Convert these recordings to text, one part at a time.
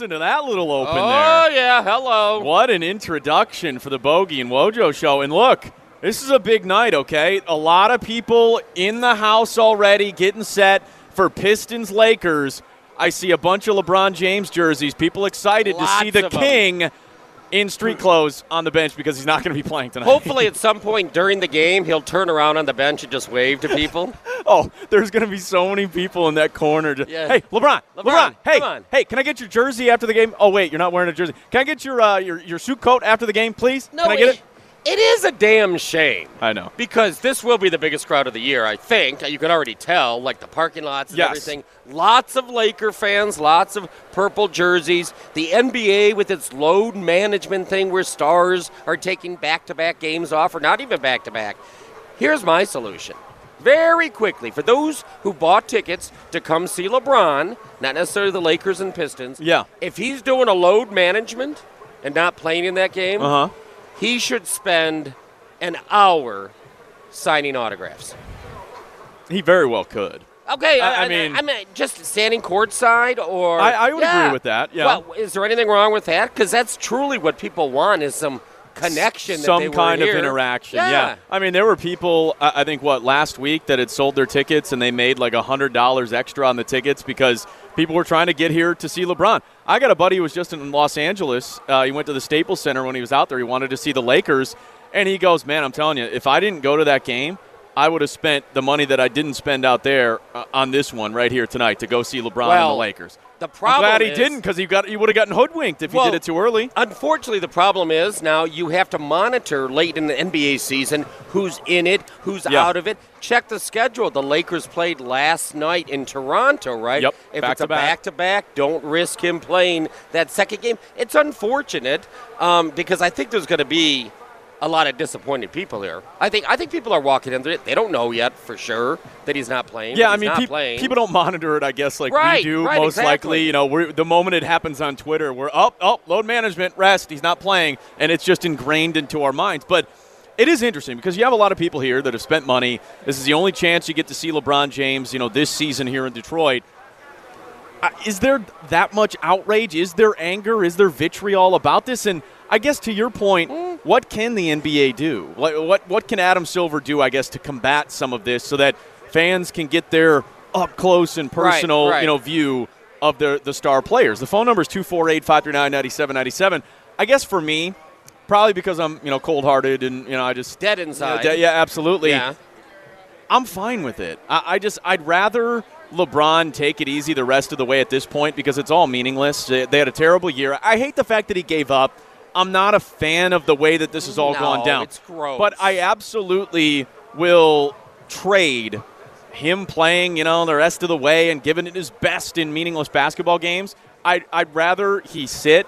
Listen to that little open oh, there. Oh, yeah. Hello. What an introduction for the Bogey and Wojo show. And look, this is a big night, okay? A lot of people in the house already getting set for Pistons Lakers. I see a bunch of LeBron James jerseys. People excited Lots to see the king them. in street clothes on the bench because he's not going to be playing tonight. Hopefully, at some point during the game, he'll turn around on the bench and just wave to people. oh, there's going to be so many people in that corner. Just, Yeah. Hey, LeBron, LeBron, LeBron, hey, come on. hey, can I get your jersey after the game? Oh wait, you're not wearing a jersey. Can I get your uh, your your suit coat after the game, please? No, can I get it? It is a damn shame. I know. Because this will be the biggest crowd of the year, I think. You can already tell, like the parking lots and Yes. everything. Lots of Laker fans, lots of purple jerseys. The NBA with its load management thing where stars are taking back to back games off, or not even back to back. Here's my solution. Very quickly, for those who bought tickets to come see LeBron, not necessarily the Lakers and Pistons, Yeah. if he's doing a load management and not playing in that game, Uh huh. he should spend an hour signing autographs. He very well could. Okay, I- I, I mean- I mean, just standing courtside, or I- I would Yeah. agree with that, yeah. Well, is there anything wrong with that? Because that's truly what people want is some connection, some they were kind of interaction. Yeah. I mean, there were people. I think what last week that had sold their tickets and they made like a hundred dollars extra on the tickets because people were trying to get here to see LeBron. I got a buddy who was just in Los Angeles. Uh, he went to the Staples Center when he was out there. He wanted to see the Lakers, and he goes, "Man, I'm telling you, if I didn't go to that game." I would have spent the money that I didn't spend out there uh, on this one right here tonight to go see LeBron and the Lakers. The problem I'm glad he is- didn't because he got he would have gotten hoodwinked if Well, he did it too early. Unfortunately, the problem is now you have to monitor late in the NBA season who's in it, who's Yeah. out of it. Check the schedule. The Lakers played last night in Toronto, right? Yep, If back it's a back. back to back, don't risk him playing that second game. It's unfortunate um, because I think there's going to be a lot of disappointed people here. I think I think people are walking into it. They don't know yet for sure that he's not playing. Yeah, I mean, peop- playing. people don't monitor it, I guess, like Right, we do. right, most exactly. likely, you know, we're, the moment it happens on Twitter, we're up, oh, load management, rest, he's not playing, and it's just ingrained into our minds. But it is interesting because you have a lot of people here that have spent money. This is the only chance you get to see LeBron James, you know, this season here in Detroit. Uh, is there that much outrage? Is there anger? Is there vitriol about this? And I guess to your point, what can the NBA do? What, what what can Adam Silver do? I guess to combat some of this so that fans can get their up close and personal, right. you know, view of the the star players. The phone number is 248-539-9797. I guess for me, probably because I'm you know cold hearted and you know I just Dead inside. Yeah, yeah, absolutely. Yeah. I'm fine with it. I, I just I'd rather LeBron take it easy the rest of the way at this point because it's all meaningless. They had a terrible year. I hate the fact that he gave up. I'm not a fan of the way that this has all No, gone down. it's gross. But I absolutely will trade him playing, you know, the rest of the way and giving it his best in meaningless basketball games. I'd, I'd rather he sit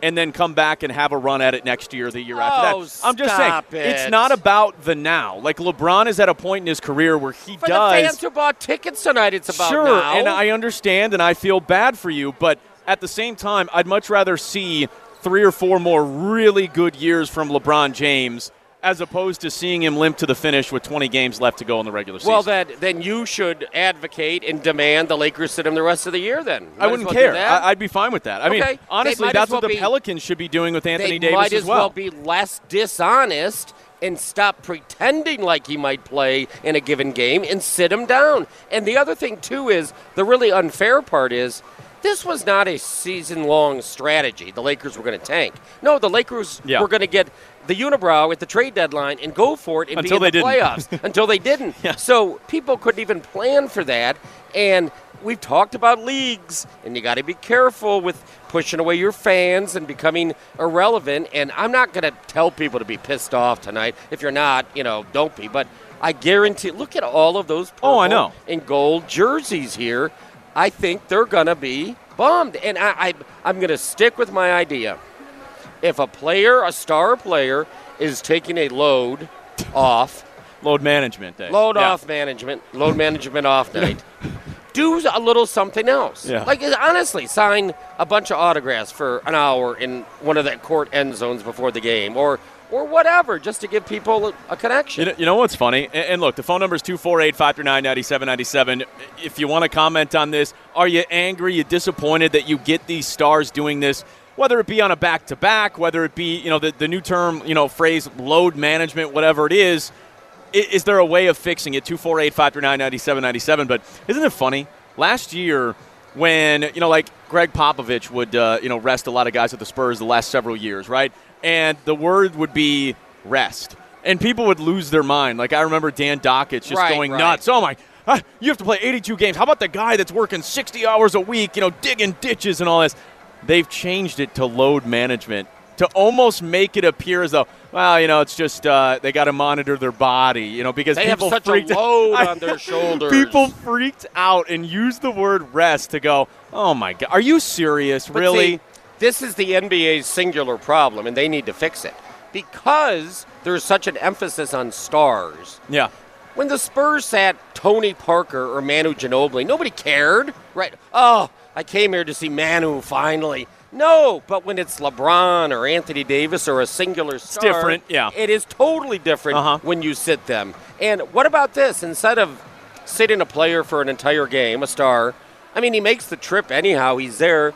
and then come back and have a run at it next year, the year after Oh, that. I'm just saying, stop it's not about the now. Like LeBron is at a point in his career where he For does. the fans who bought tickets tonight, it's about sure, now. and I understand, and I feel bad for you, but at the same time, I'd much rather see three or four more really good years from LeBron James as opposed to seeing him limp to the finish with 20 games left to go in the regular season. Well, then, then you should advocate and demand the Lakers sit him the rest of the year. Then You I wouldn't well care. I, I'd be fine with that. I mean, Okay. They honestly, that's what the be- Pelicans should be doing with Anthony Davis might as as well. be less dishonest and stop pretending like he might play in a given game and sit him down. And the other thing too is the really unfair part is this was not a season-long strategy. The Lakers were going to tank. No, the Lakers Yeah. were going to get the unibrow at the trade deadline and go for it and Until be in they the didn't. playoffs. until they didn't. Yeah. So people couldn't even plan for that. And we've talked about leagues, and you got to be careful with pushing away your fans and becoming irrelevant. And I'm not going to tell people to be pissed off tonight. If you're not, you know, don't be. But I guarantee, look at all of those purple Oh, I know. and gold jerseys here. I think they're going to be bummed. And I, I I'm going to stick with my idea. If a player, a star player, is taking a load off, Load management day. load Yeah. off management, load management off night. Do a little something else. Yeah. Like honestly, sign a bunch of autographs for an hour in one of the court end zones before the game, or or whatever, just to give people a, connection. You know, you know what's funny? And, look, the phone number is 248 539 9797. If you want to comment on this, are you angry, you disappointed that you get these stars doing this? Whether it be on a back to back, whether it be, you know, the, the new term, you know, phrase load management, whatever it is, is there a way of fixing it? 248 539 9797. But isn't it funny? Last year, when, you know, like Gregg Popovich would, uh, you know, rest a lot of guys at the Spurs the last several years, right? And the word would be rest. And people would lose their mind. Like I remember Dan Dockett just Right, going right. nuts. Oh my, ah, you have to play 82 games. How about the guy that's working 60 hours a week, you know, digging ditches and all this? They've changed it to load management to almost make it appear as though, well, you know, it's just uh, they got to monitor their body, you know, because They have people such a freaked load on their shoulders. People freaked out and used the word rest to go, oh my god, are you serious? But really? see, this is the NBA's singular problem, and they need to fix it because there's such an emphasis on stars. yeah. When the Spurs sat Tony Parker or Manu Ginobili, nobody cared, right? Oh, I came here to see Manu finally. No, but when it's LeBron or Anthony Davis or a singular star, different, yeah. It is totally different Uh-huh. when you sit them. And what about this? Instead of sitting a player for an entire game, a star, I mean, he makes the trip anyhow. He's there.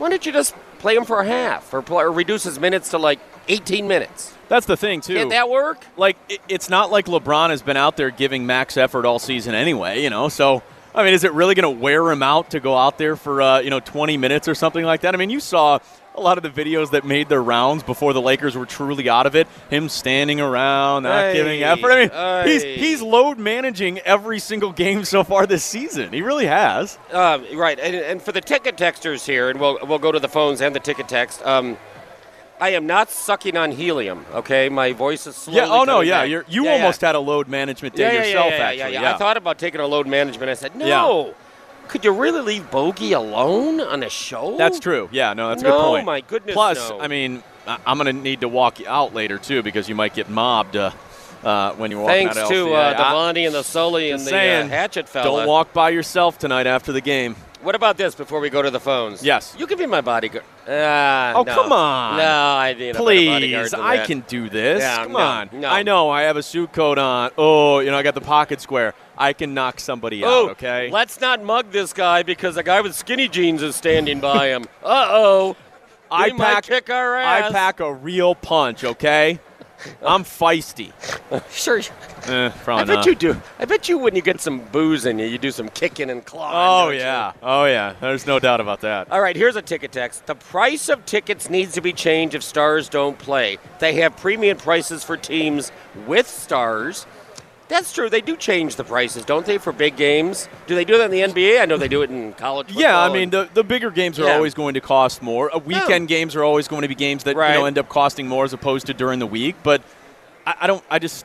Why don't you just play him for a half or, play, or reduce his minutes to like 18 minutes? That's the thing too. Can that work? like it, it's not like LeBron has been out there giving max effort all season anyway, you know. So I mean, is it really going to wear him out to go out there for uh, you know 20 minutes or something like that? I mean, you saw a lot of the videos that made their rounds before the Lakers were truly out of it. Him standing around, not Hey, giving effort. I mean, he's hey. he's load managing every single game so far this season. He really has. Um, right, and, and for the ticket texters here, and we'll we'll go to the phones and the ticket text. Um, I am not sucking on helium. Okay, my voice is slowly. yeah. Oh no. Yeah. You're, you Yeah, yeah. almost had a load management day yeah, yeah, yourself. yeah, yeah, actually. yeah, yeah. I thought about taking a load management. I said no. Could you really leave Bogey alone on a show? That's true. Yeah, no, that's a No, good point. Oh, my goodness, Plus, no. I mean, I'm going to need to walk you out later too because you might get mobbed uh, uh, when you're walking Thanks out to LCA. uh, I- and the Sully and the uh, Hatchet fella. Don't walk by yourself tonight after the game. What about this before we go to the phones? Yes. You can be my bodyguard. Ah, Oh, no. come on. No, I need a bodyguard Please, I can do this. Yeah, Come no, on. no. I know I have a suit coat on. Oh, you know I got the pocket square. I can knock somebody Oh, out. Okay. Let's not mug this guy because a guy with skinny jeans is standing by him. Uh oh. I pack. kick our I pack a real punch. Okay. I'm feisty. Sure. Eh, I bet not. you do. I bet you when you get some booze in you, you do some kicking and clawing. Oh don't you? yeah. Oh yeah. There's no doubt about that. All right, here's a ticket text. The price of tickets needs to be changed if stars don't play. They have premium prices for teams with stars. That's true. They do change the prices, don't they, for big games? Do they do that in the NBA? I know they do it in college football. Yeah, I mean the, the bigger games are Yeah. always going to cost more. Uh, weekend games are always going to be games that you know end up costing more as opposed to during the week. But I, I don't. I just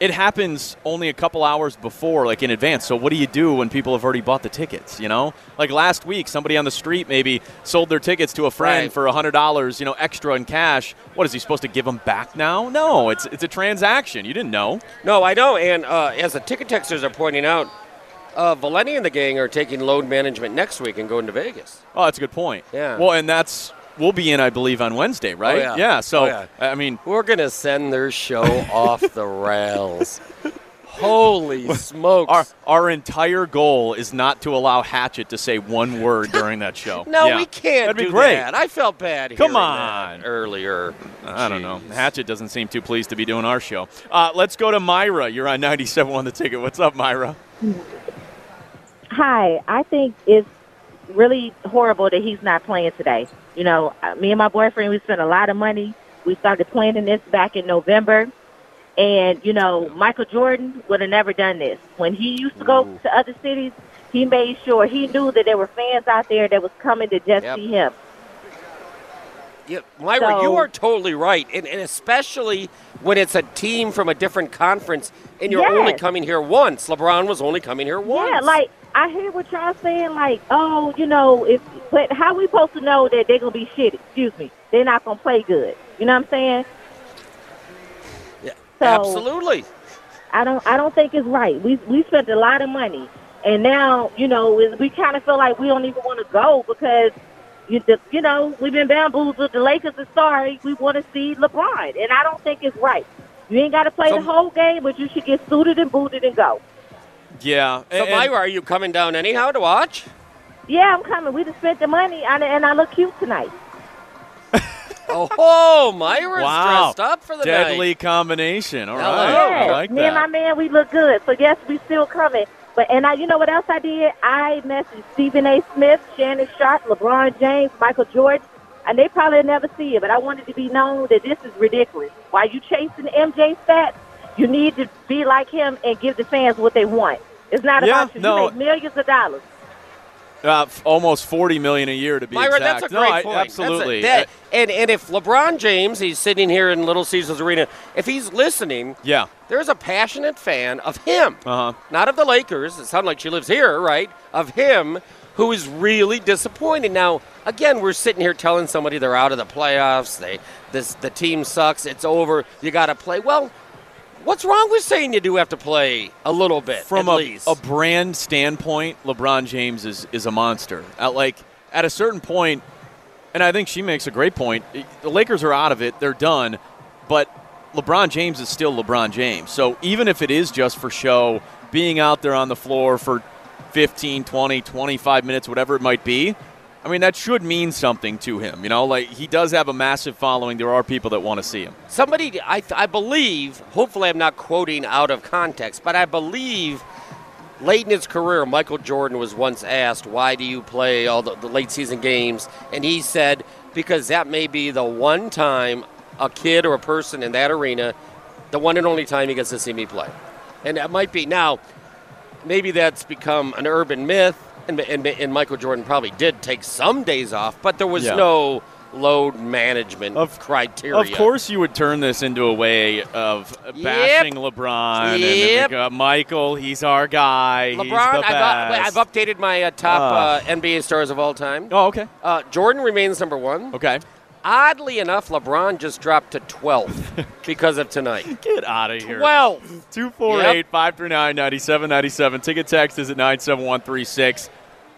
it happens only a couple hours before, like in advance. So what do you do when people have already bought the tickets? You know, like last week, somebody on the street maybe sold their tickets to a friend Right. for hundred dollars, you know, extra in cash. What is he supposed to give them back now? No, it's it's a transaction. You didn't know. No, I know. And uh, as the ticket texters are pointing out, uh, Valenti and the gang are taking load management next week and going to Vegas. Oh, that's a good point. Yeah. Well, and that's we'll be in, I believe, on Wednesday, right? yeah. Yeah. So Oh, yeah. I mean. We're going to send their show off the rails. Holy smokes. Our, our entire goal is not to allow Hatchet to say one word during that show. no, Yeah. we can't That'd be great. that. I felt bad Come on. that earlier. I don't know. Hatchet doesn't seem too pleased to be doing our show. Uh, let's go to Myra. You're on 97 on the ticket. What's up, Myra? Hi, I think it's really horrible that he's not playing today. You know, uh, me and my boyfriend, we spent a lot of money. We started planning this back in November. And, you know, Michael Jordan would have never done this. When he used to go to other cities, he made sure he knew that there were fans out there that was coming to just Yep. see him. Yeah, Myra, So- you are totally right, and, and especially when it's a team from a different conference, and you're only coming here once. LeBron was only coming here once. Yeah, like I hear what y'all saying, like, oh, you know, if but how we supposed to know that they're gonna be shit? Excuse me, they're not gonna play good. You know what I'm saying? Yeah, So- absolutely. I don't I don't think it's right. We we spent a lot of money, and now you know we kind of feel like we don't even want to go because you you know we've been bamboozled. The Lakers are sorry. We want to see LeBron, and I don't think it's right. You ain't got to play So- the whole game, but you should get suited and booted and go. Yeah. So, and- Myra, are you coming down anyhow to watch? Yeah, I'm coming. We just spent the money, and, and I look cute tonight. Oh, oh Myra's wow. dressed up for the Deadly night. combination. All Hello. right. Yes, I like me and my man, we look good. So yes, we still coming. But and I, you know what else I did? I messaged Stephen A. Smith, Shannon Sharpe, LeBron James, Michael Jordan, and they probably never see it. But I wanted to be known that this is ridiculous. While you chasing MJ stats, you need to be like him and give the fans what they want. It's not Yeah, about you. no. You make millions of dollars. Uh, f- almost 40 million a year to be Myra, exact. that's a no, great I- point. That's a- Absolutely. that- and and if LeBron James, he's sitting here in Little Caesars Arena, if he's listening, yeah. there's a passionate fan of him, Uh huh. not of the Lakers. It sounds like she lives here, right? Of him, who is really disappointed. Now, again, we're sitting here telling somebody they're out of the playoffs. They this the team sucks. It's over. You got to play. Well, what's wrong with saying you do have to play a little bit From at a, least? a brand standpoint, LeBron James is, is a monster. At like at a certain point, and I think she makes a great point. The Lakers are out of it; they're done. But LeBron James is still LeBron James. So even if it is just for show, being out there on the floor for 15, 20, 25 minutes, whatever it might be, I mean that should mean something to him. You know, like he does have a massive following. There are people that want to see him. Somebody, I, I believe, hopefully I'm not quoting out of context, but I believe late in his career, Michael Jordan was once asked, Why do you play all the, the late season games? And he said, Because that may be the one time a kid or a person in that arena, the one and only time he gets to see me play. And that might be now, maybe that's become an urban myth, and, and, and Michael Jordan probably did take some days off, but there was Yeah. no load management Of- criteria. Of course, you would turn this into a way of bashing LeBron Yep. and uh, Michael. He's our guy. He's LeBron, I've. I've updated my uh, top Ah. uh, NBA stars of all time. Oh, okay. Uh, Jordan remains number one. Okay. Oddly enough, LeBron just dropped to 12th because of tonight. Get out of here. 12. 248 539 9797. Ticket text is at 97136.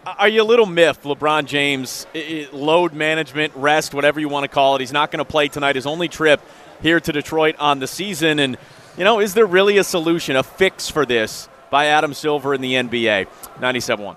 Are you a little miffed? LeBron James, load management, rest, whatever you want to call it. He's not going to play tonight. His only trip here to Detroit on the season. And, you know, is there really a solution, a fix for this by Adam Silver in the NBA? 97.1.